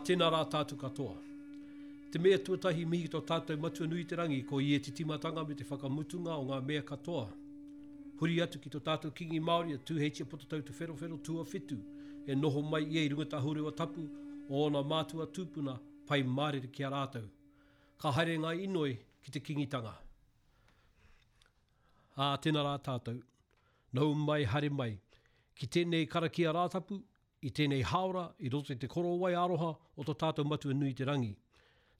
Tēnā rā tātou katoa. Te mea tuatahi mihi tō tātou matua nui te rangi ko i e te timatanga me te whakamutunga o ngā mea katoa. Huri atu ki tō tātou kingi Māori a tūheitia pototau tu whero whero tua whetu e noho mai i e rungata hurua tapu o ona mātua tūpuna pai mārere ki a rātou. Ka haere ngā inoi ki te kingitanga. A tēnā rā tātou, nau mai hare mai, ki tēnei karakia rātapu, i tēnei haora, i roto i te korowai aroha o tō tātou matua nui te rangi.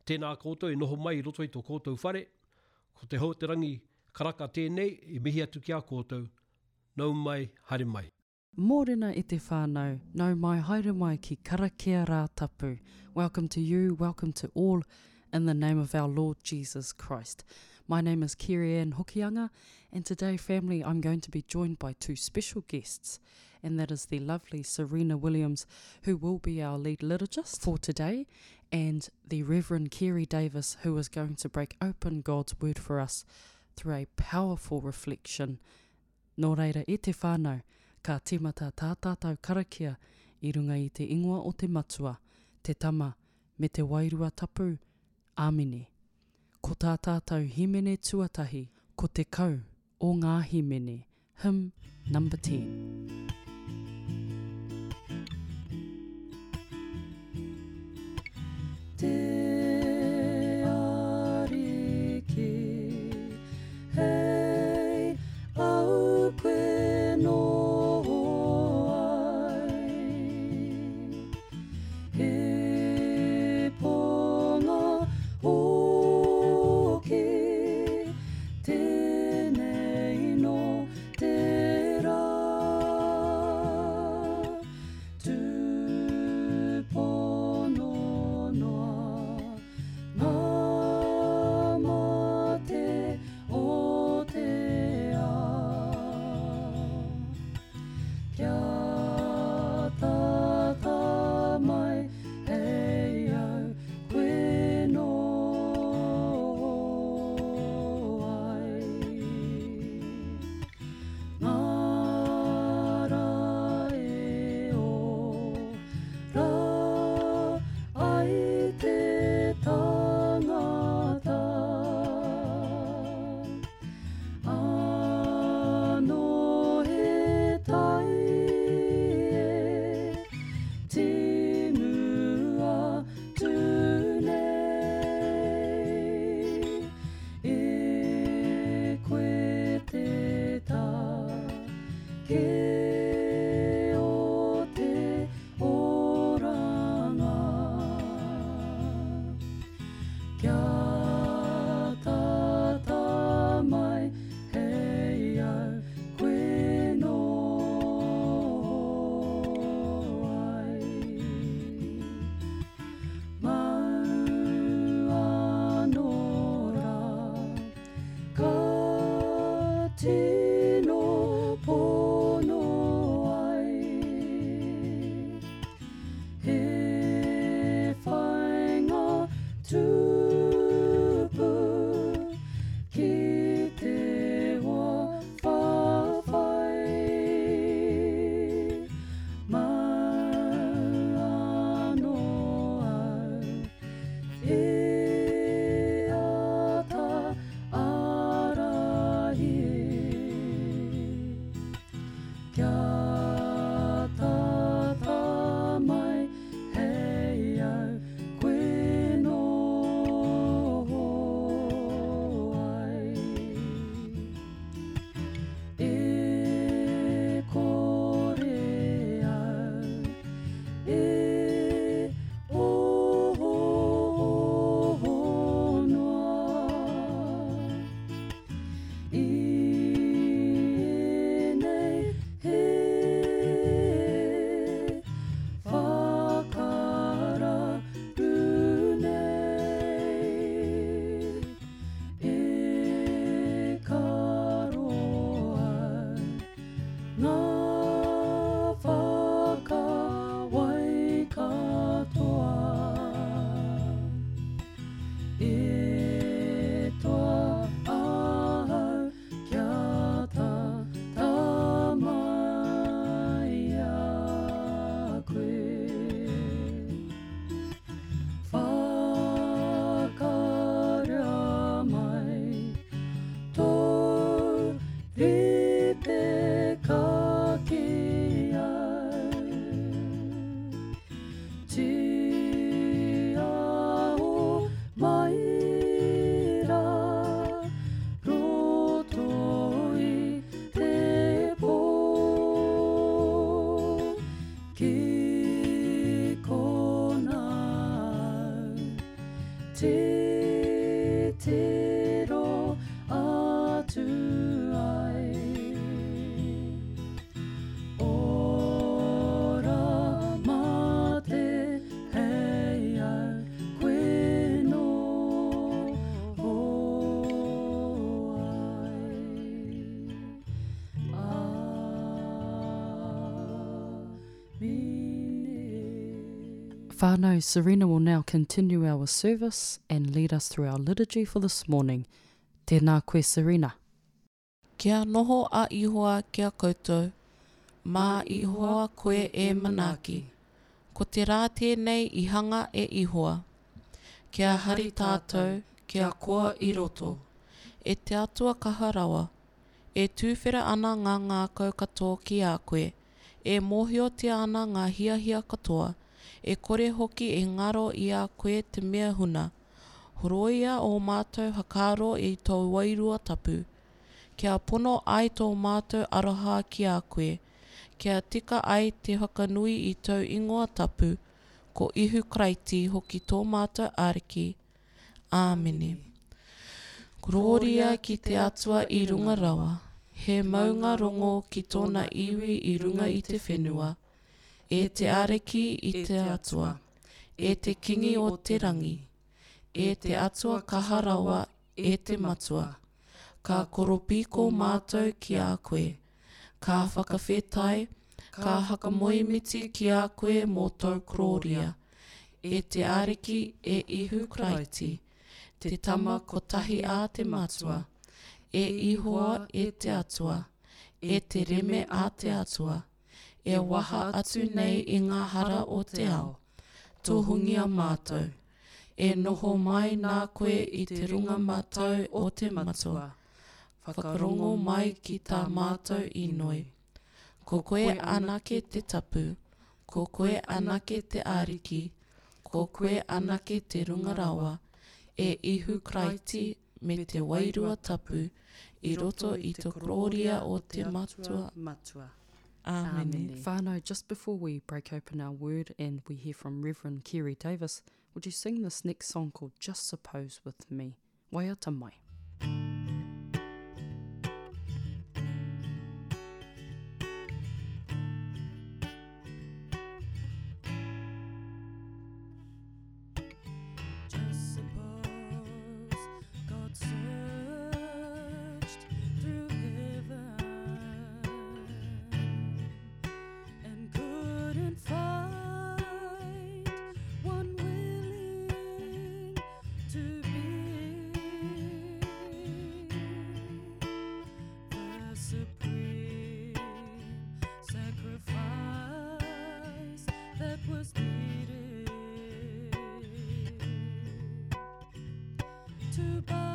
Tēnā koutou i noho mai i roto i tō koutou whare, ko te hau te rangi karaka tēnei i mihi atu ki a koutou, nau mai, haere mai. Mōrena i te whānau, nau mai haere mai ki karakia rā tapu. Welcome to you, welcome to all, in the name of our Lord Jesus Christ. My name is Kiri Ann Hokianga, and today, family, I'm going to be joined by two special guests, and that is the lovely Serena Williams, who will be our lead liturgist for today, and the Reverend Kerry Davis, who is going to break open God's Word for us through a powerful reflection. Nō reira, e te whānau, ka timata tā tātou karakia i runga i te ingoa o te matua, te tama, me te wairua tapu, Āmine. Ko tā tātou himene tuatahi, ko te kau o ngā himene. Hymn number 10. Whānau, Serena will now continue our service and lead us through our liturgy for this morning. Tēnā koe, Serena. Kia noho a ihoa kia koutou, mā ihoa koe e manaki. Ko te rā tēnei i hanga e ihoa. Kia hari tātou, kia koa i roto. E te atua kaharawa, e tūwhera ana ngā ngā kau katoa ki a koe, e mōhio te ana ngā hiahia katoa, e kore hoki e ngaro i a koe te mea huna. Horoia o mātou hakaro i tau wairua tapu. Kia pono ai tō mātou aroha ki a koe. Kia tika ai te whakanui i tau ingoa tapu, ko ihu kraiti hoki tō mātou ariki. Āmene. Gloria ki te atua i runga rawa. He maunga rongo ki tōna iwi i runga i te whenua. E te ariki i te atua. E te kingi o te rangi. E te atua kaharawa e te matua. Ka koropiko mātou ki a koe. Ka whakawhetai, ka hakamoimiti ki a koe mō tau Gloria. E te ariki e ihu kraiti. Te tama ko tahi a te matua. E ihoa e te atua. E te reme a te atua. E waha atu nei i ngā hara o te ao. Tohungia mātou. E noho mai nā koe i te runga mātou o te matua. Whakarongo mai ki tā mātou i noi. Ko koe anake te tapu. Ko koe anake te ariki. Ko koe anake te runga rawa. E ihu kraiti me te wairua tapu i roto i te gloria o te matua. matua. Amen. Whānau, just before we break open our word and we hear from Reverend Kerry Davis, would you sing this next song called Just Suppose with me? Waiata mai. To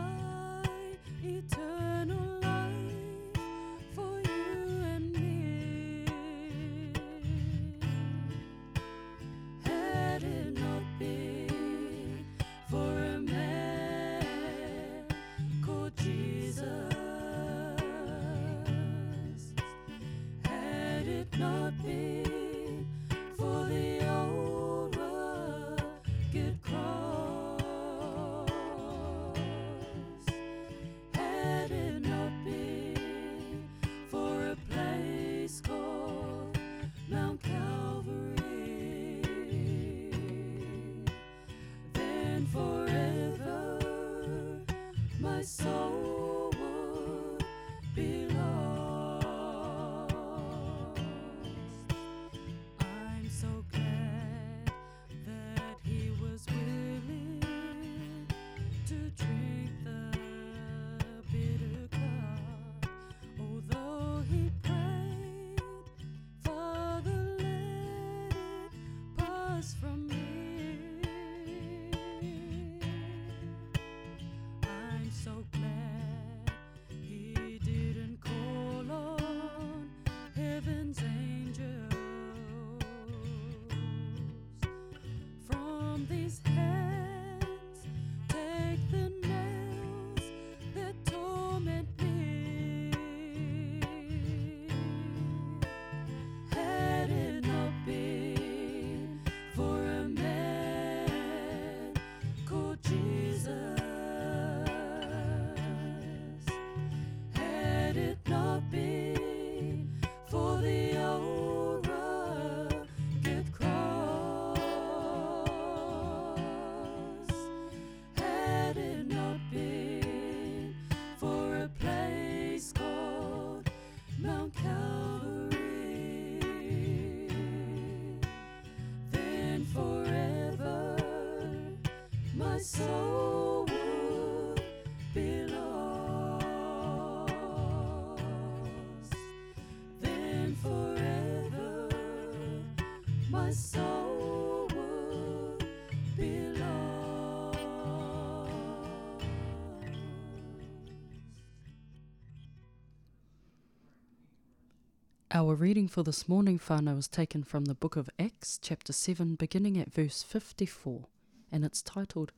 Our reading for this morning, whānau, is taken from the book of Acts, chapter 7, beginning at verse 54, and it's titled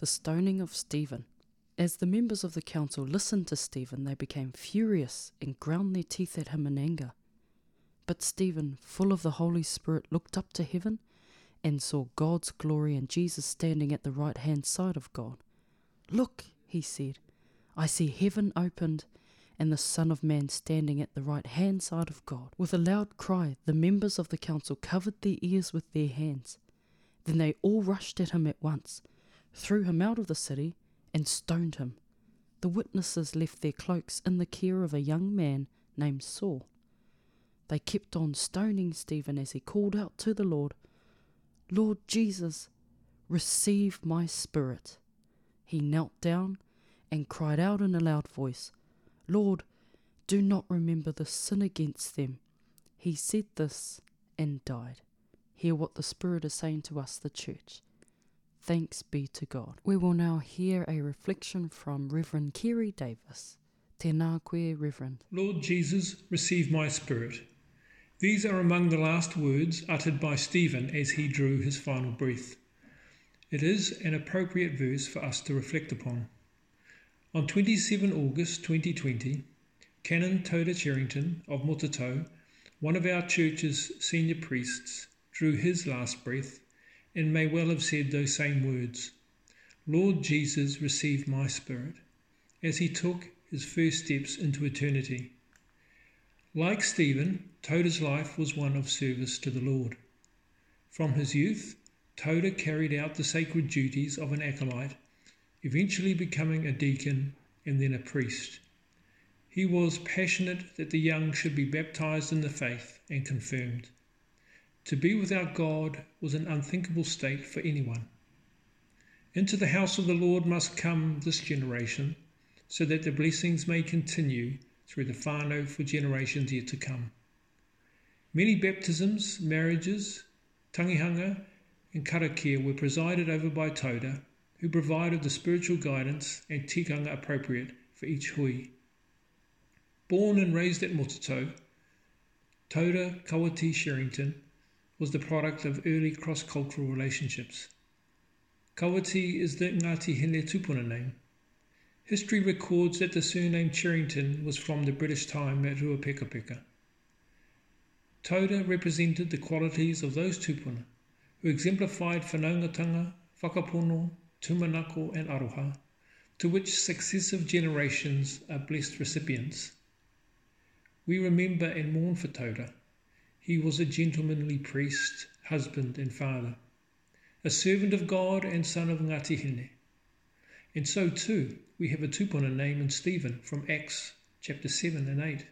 The Stoning of Stephen. As the members of the council listened to Stephen, they became furious and ground their teeth at him in anger. But Stephen, full of the Holy Spirit, looked up to heaven and saw God's glory and Jesus standing at the right hand side of God. Look, he said, I see heaven opened and the Son of Man standing at the right hand side of God. With a loud cry, the members of the council covered their ears with their hands. Then they all rushed at him at once, threw him out of the city, and stoned him. The witnesses left their cloaks in the care of a young man named Saul. They kept on stoning Stephen as he called out to the Lord, Lord Jesus, receive my spirit. He knelt down and cried out in a loud voice, Lord, do not remember the sin against them. He said this and died. Hear what the Spirit is saying to us, the church. Thanks be to God. We will now hear a reflection from Reverend Kerry Davis. Tēnā koe, Reverend. Lord Jesus, receive my spirit. These are among the last words uttered by Stephen as he drew his final breath. It is an appropriate verse for us to reflect upon. On 27 August 2020, Canon Toda Cherrington of Motatau, one of our church's senior priests, drew his last breath and may well have said those same words Lord Jesus, receive my spirit, as he took his first steps into eternity. Like Stephen, Toda's life was one of service to the Lord. From his youth, Toda carried out the sacred duties of an acolyte, eventually becoming a deacon and then a priest. He was passionate that the young should be baptized in the faith and confirmed. To be without God was an unthinkable state for anyone. Into the house of the Lord must come this generation, so that the blessings may continue through the whānau for generations yet to come. Many baptisms, marriages, tangihanga, and karakia were presided over by Toda, who provided the spiritual guidance and tikanga appropriate for each hui. Born and raised at Motatau, Toda Kawati Cherrington was the product of early cross-cultural relationships. Kawati is the Ngāti Hine Tupuna name. History records that the surname Cherrington was from the British time at Ruapekapeka. Toda represented the qualities of those tupuna who exemplified whanaungatanga, whakapono, tumanako and aroha, to which successive generations are blessed recipients. We remember and mourn for Toda. He was a gentlemanly priest, husband and father, a servant of God and son of Ngāti Hine. And so too, we have a tupuna name in Stephen from Acts chapter 7 and 8.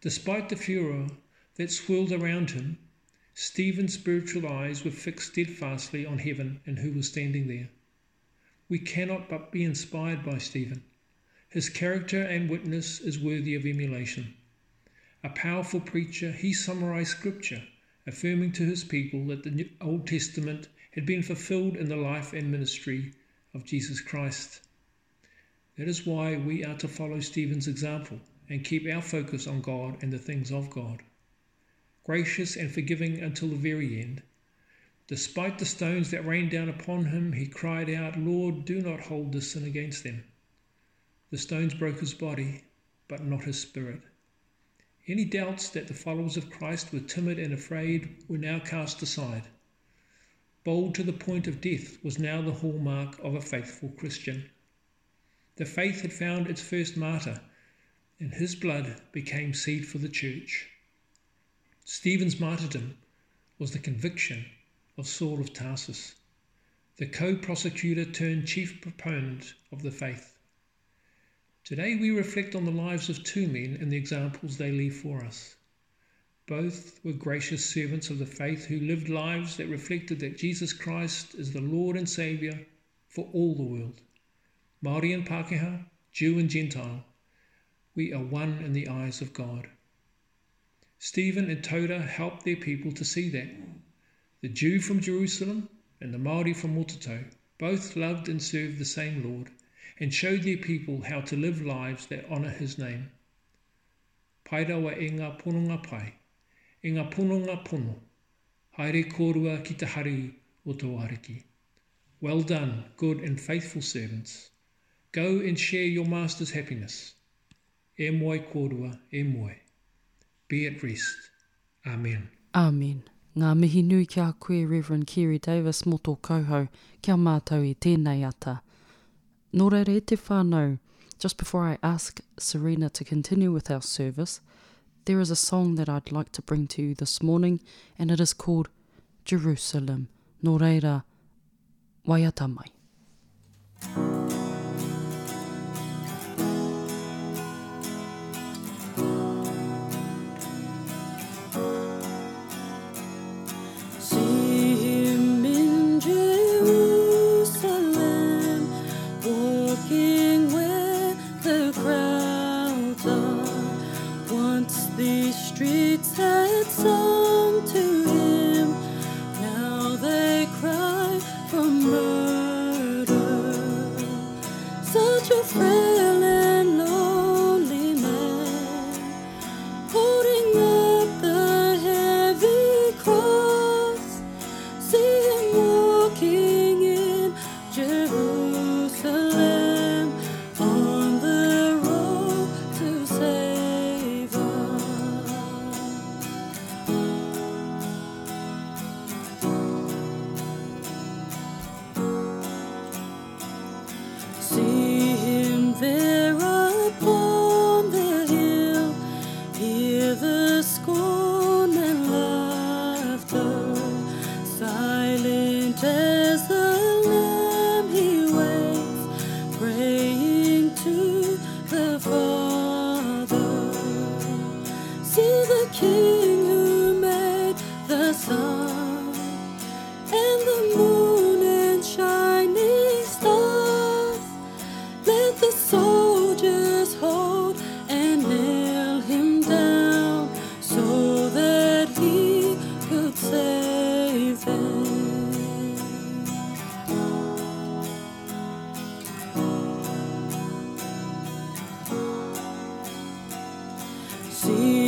Despite the furor that swirled around him, Stephen's spiritual eyes were fixed steadfastly on heaven and who was standing there. We cannot but be inspired by Stephen. His character and witness is worthy of emulation. A powerful preacher, he summarized scripture, affirming to his people that the Old Testament had been fulfilled in the life and ministry of Jesus Christ. That is why we are to follow Stephen's example and keep our focus on God and the things of God. Gracious and forgiving until the very end, despite the stones that rained down upon him, he cried out, Lord, do not hold this sin against them. The stones broke his body, but not his spirit. Any doubts that the followers of Christ were timid and afraid were now cast aside. Bold to the point of death was now the hallmark of a faithful Christian. The faith had found its first martyr, and his blood became seed for the church. Stephen's martyrdom was the conviction of Saul of Tarsus, the co prosecutor turned chief proponent of the faith. Today we reflect on the lives of two men and the examples they leave for us. Both were gracious servants of the faith who lived lives that reflected that Jesus Christ is the Lord and Saviour for all the world. Māori and Pākehā, Jew and Gentile, we are one in the eyes of God. Stephen and Toda helped their people to see that. The Jew from Jerusalem and the Māori from Motatau both loved and served the same Lord and showed their people how to live lives that honour his name. Pai rawa e ngā pononga pai, e ngā pononga pono, haere kōrua ki te hari o tō ariki. Well done, good and faithful servants. Go and share your master's happiness. E moe kōrua, e moe. Be at rest. Amen. Amen. Ngā mihi nui ki a koe Reverend Kerry Davis mō tō kauhau kia mātou i tēnei ata. Nō reira e te whānau, just before I ask Serena to continue with our service, there is a song that I'd like to bring to you this morning, and it is called Jerusalem. Nō reira, waiata mai. See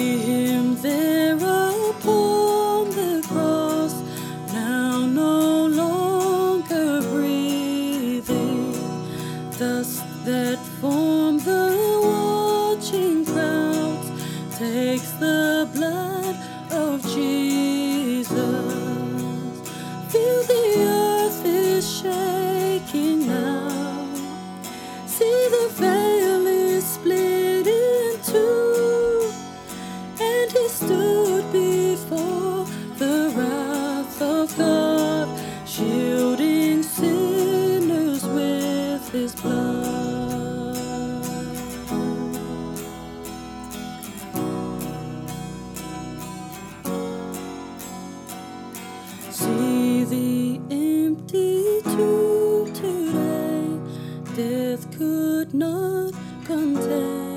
could not contain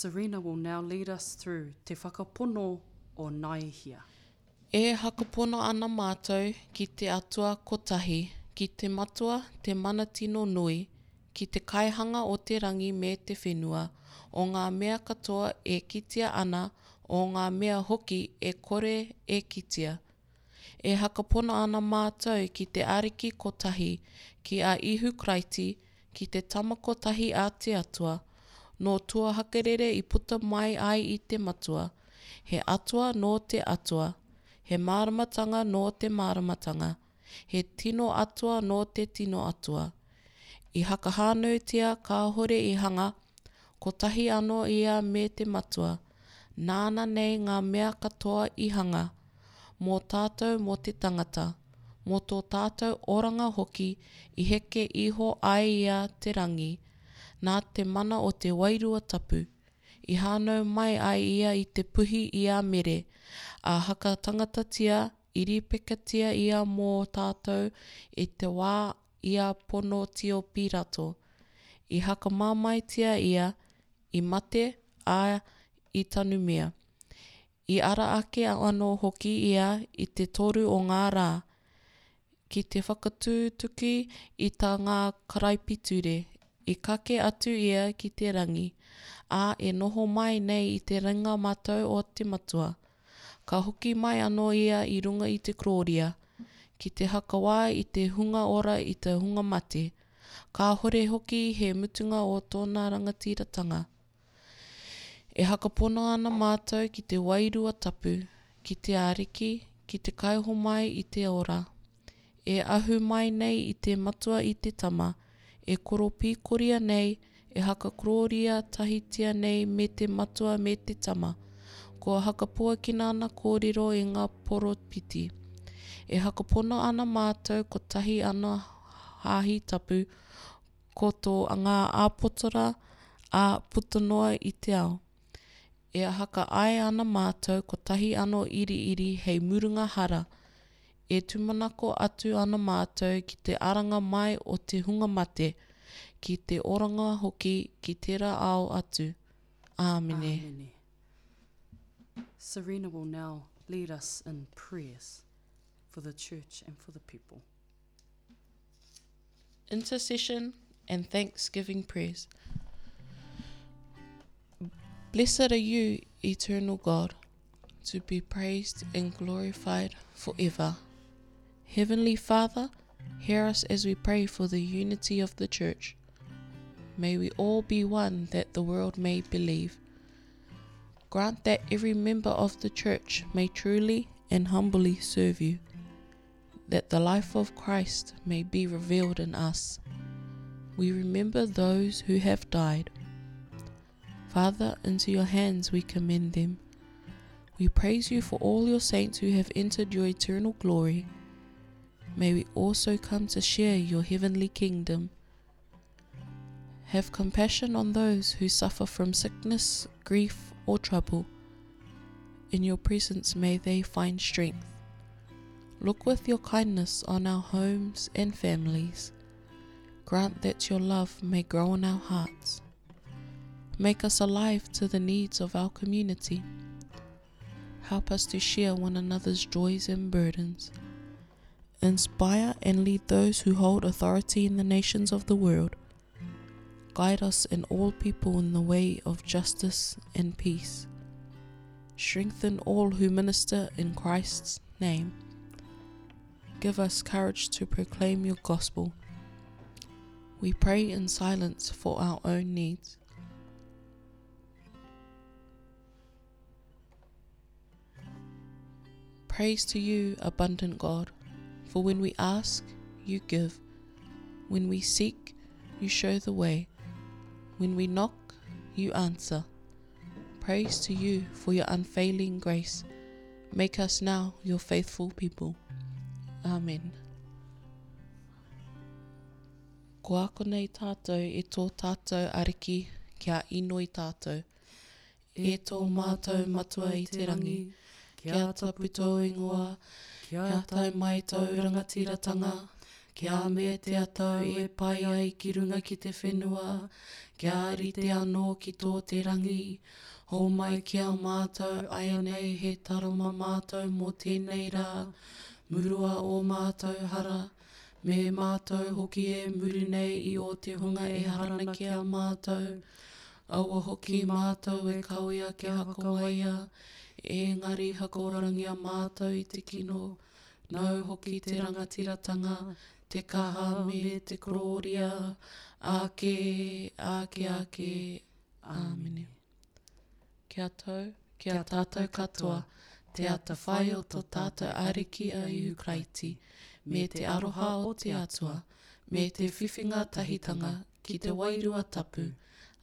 Serena will now lead us through Te Whakapono o Naihia. E hakapono ana mātou ki te atua kotahi, ki te matua te mana tino nui, ki te kaihanga o te rangi me te whenua, o ngā mea katoa e kitia ana, o ngā mea hoki e kore e kitia. E hakapono ana mātou ki te ariki kotahi, ki a ihu kraiti, ki te tama kotahi a te atua, no tua hakerere i puta mai ai i te matua, he atua no te atua, he māramatanga no te māramatanga, he tino atua no te tino atua. I hakahānautia ka hore i hanga, ko tahi anō ia me te matua, nāna nei ngā mea katoa i hanga, mō tātou mō te tangata, mō tō tātou oranga hoki i heke iho ai ia te rangi, nā te mana o te wairua tapu, i hānau mai ai ia i te puhi i a mere, a haka tangata tia, i ripeka ia mō tātou i te wā ia pono tio pirato. I haka mamaitia ia, i mate a i tanu mea. I ara ake anō hoki ia i te toru o ngā rā, ki te whakatūtuki i tā ngā karaipiture, i kake atu ia ki te rangi, a e noho mai nei i te ringa matau o te matua. Ka hoki mai anō ia i runga i te krōria, ki te hakawā i te hunga ora i te hunga mate, ka hore hoki he mutunga o tōna rangatiratanga. E hakapono ana mātou ki te wairua tapu, ki te ariki, ki te kaiho mai i te ora. E ahu mai nei i te matua i te tama, e koro pīkoria nei, e haka kroria tahitia nei me te matua me te tama. Ko haka puakina ana kōrero i ngā poro piti. E haka pono ana mātou ko tahi ana hāhi tapu, ko tō ngā āpotora a putonoa i te ao. E haka ai ana mātou ko tahi ano iri iri hei murunga hara. E tumanako atu ana mātou ki te aranga mai o te hunga mate, ki te oranga hoki ki tera ao atu. Āmine. Āmene. Serena will now lead us in prayers for the church and for the people. intercession and thanksgiving prayers. Blessed are you, eternal God, to be praised and glorified forever. Heavenly Father, hear us as we pray for the unity of the Church. May we all be one that the world may believe. Grant that every member of the Church may truly and humbly serve you that the life of Christ may be revealed in us. We remember those who have died. Father, into your hands we commend them. We praise you for all your saints who have entered your eternal glory. May we also come to share your heavenly kingdom. Have compassion on those who suffer from sickness, grief, or trouble. In your presence may they find strength. Look with your kindness on our homes and families. Grant that your love may grow in our hearts. Make us alive to the needs of our community. Help us to share one another's joys and burdens. Inspire and lead those who hold authority in the nations of the world. Guide us and all people in the way of justice and peace. Strengthen all who minister in Christ's name. Give us courage to proclaim your gospel. We pray in silence for our own needs. Praise to you, abundant God, for when we ask, you give. When we seek, you show the way. When we knock, you answer. Praise to you for your unfailing grace. Make us now your faithful people. Amen. Ko ako nei tātou e tātou ariki kia ino i tātou. E tō matua i te rangi, kia tapu ingoa, kia tau mai tau rangatiratanga, kia me te atau e pai ai ki runga ki te whenua, kia rite anō ki tō te rangi, Ho mai kia a mātou, aia nei he taroma mātou mō tēnei rā. Murua o mātou hara, me mātou hoki e muri nei i o te hunga e harana ki a mātou. Aua hoki mātou e kauia ke hakoaia, engari hakorangi a mātou i te kino. Nau hoki te rangatiratanga, te kaha me te kororia, ake, ake, ake, āmene. Kia tau, kia tātou katoa, te ata whai o tō tātou ariki a i Ukraiti, me te aroha o te atua, me te whiwhinga tahitanga ki te wairua tapu,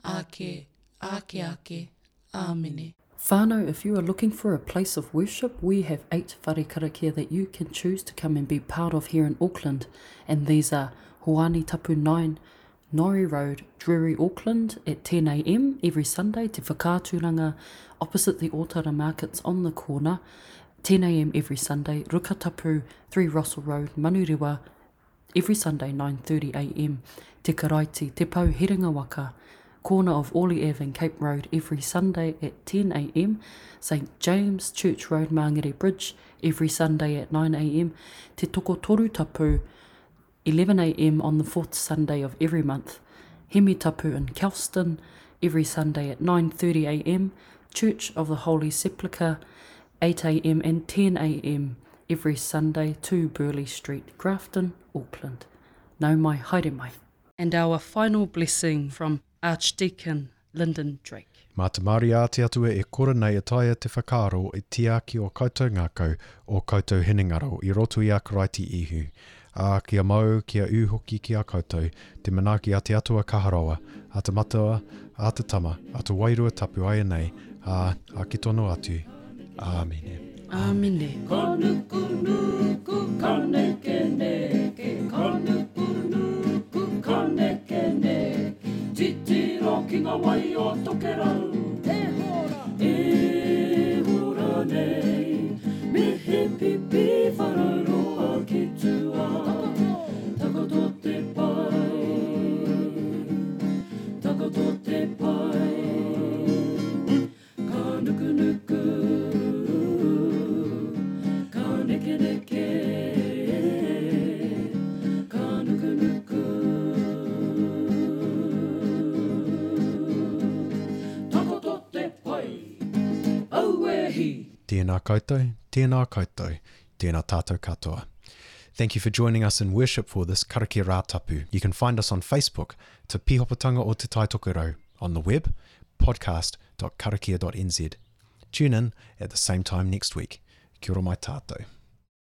ake, ake, ake, Amen. Whānau, if you are looking for a place of worship, we have eight whare karakia that you can choose to come and be part of here in Auckland. And these are Hoani Tapu 9, Nori Road, Drury, Auckland at 10am every Sunday te whakāturanga opposite the Otara Markets on the corner, 10am every Sunday, Rukatapu, 3 Russell Road, Manurewa, every Sunday 9.30am, Te Karaiti, Te Pau Waka, corner of Orley Ave and Cape Road every Sunday at 10am, St James Church Road, Mangere Bridge every Sunday at 9am, Te Toko Toru Tapu, 11am on the fourth Sunday of every month, Hemi Tapu in Kelston every Sunday at 9.30am, Church of the Holy Sepulchre 8am and 10am every Sunday, 2 Burleigh Street, Grafton, Auckland. Nau mai, haere mai. And our final blessing from Archdeacon Lyndon Drake. Mā te Māori a te atua e kora nei a taia te whakaro i tiaki o koutou ngākau o koutou hinengaro i roto i a karaiti ihu. A kia mau, kia uhoki ki a koutou, te manaki a te atua kaharoa, a te matua, a te tama, a te wairua tapu ai nei, a, a ki tono atu. Āmine. Āmine. Kanukunuku kanekeneke, kanukunuku tēnā tātou katoa. Thank you for joining us in worship for this Karakia Rā Tapu. You can find us on Facebook, Te Pihopatanga o Te Taitokerau, on the web, podcast.karakia.nz. Tune in at the same time next week. Kia ora mai tātou.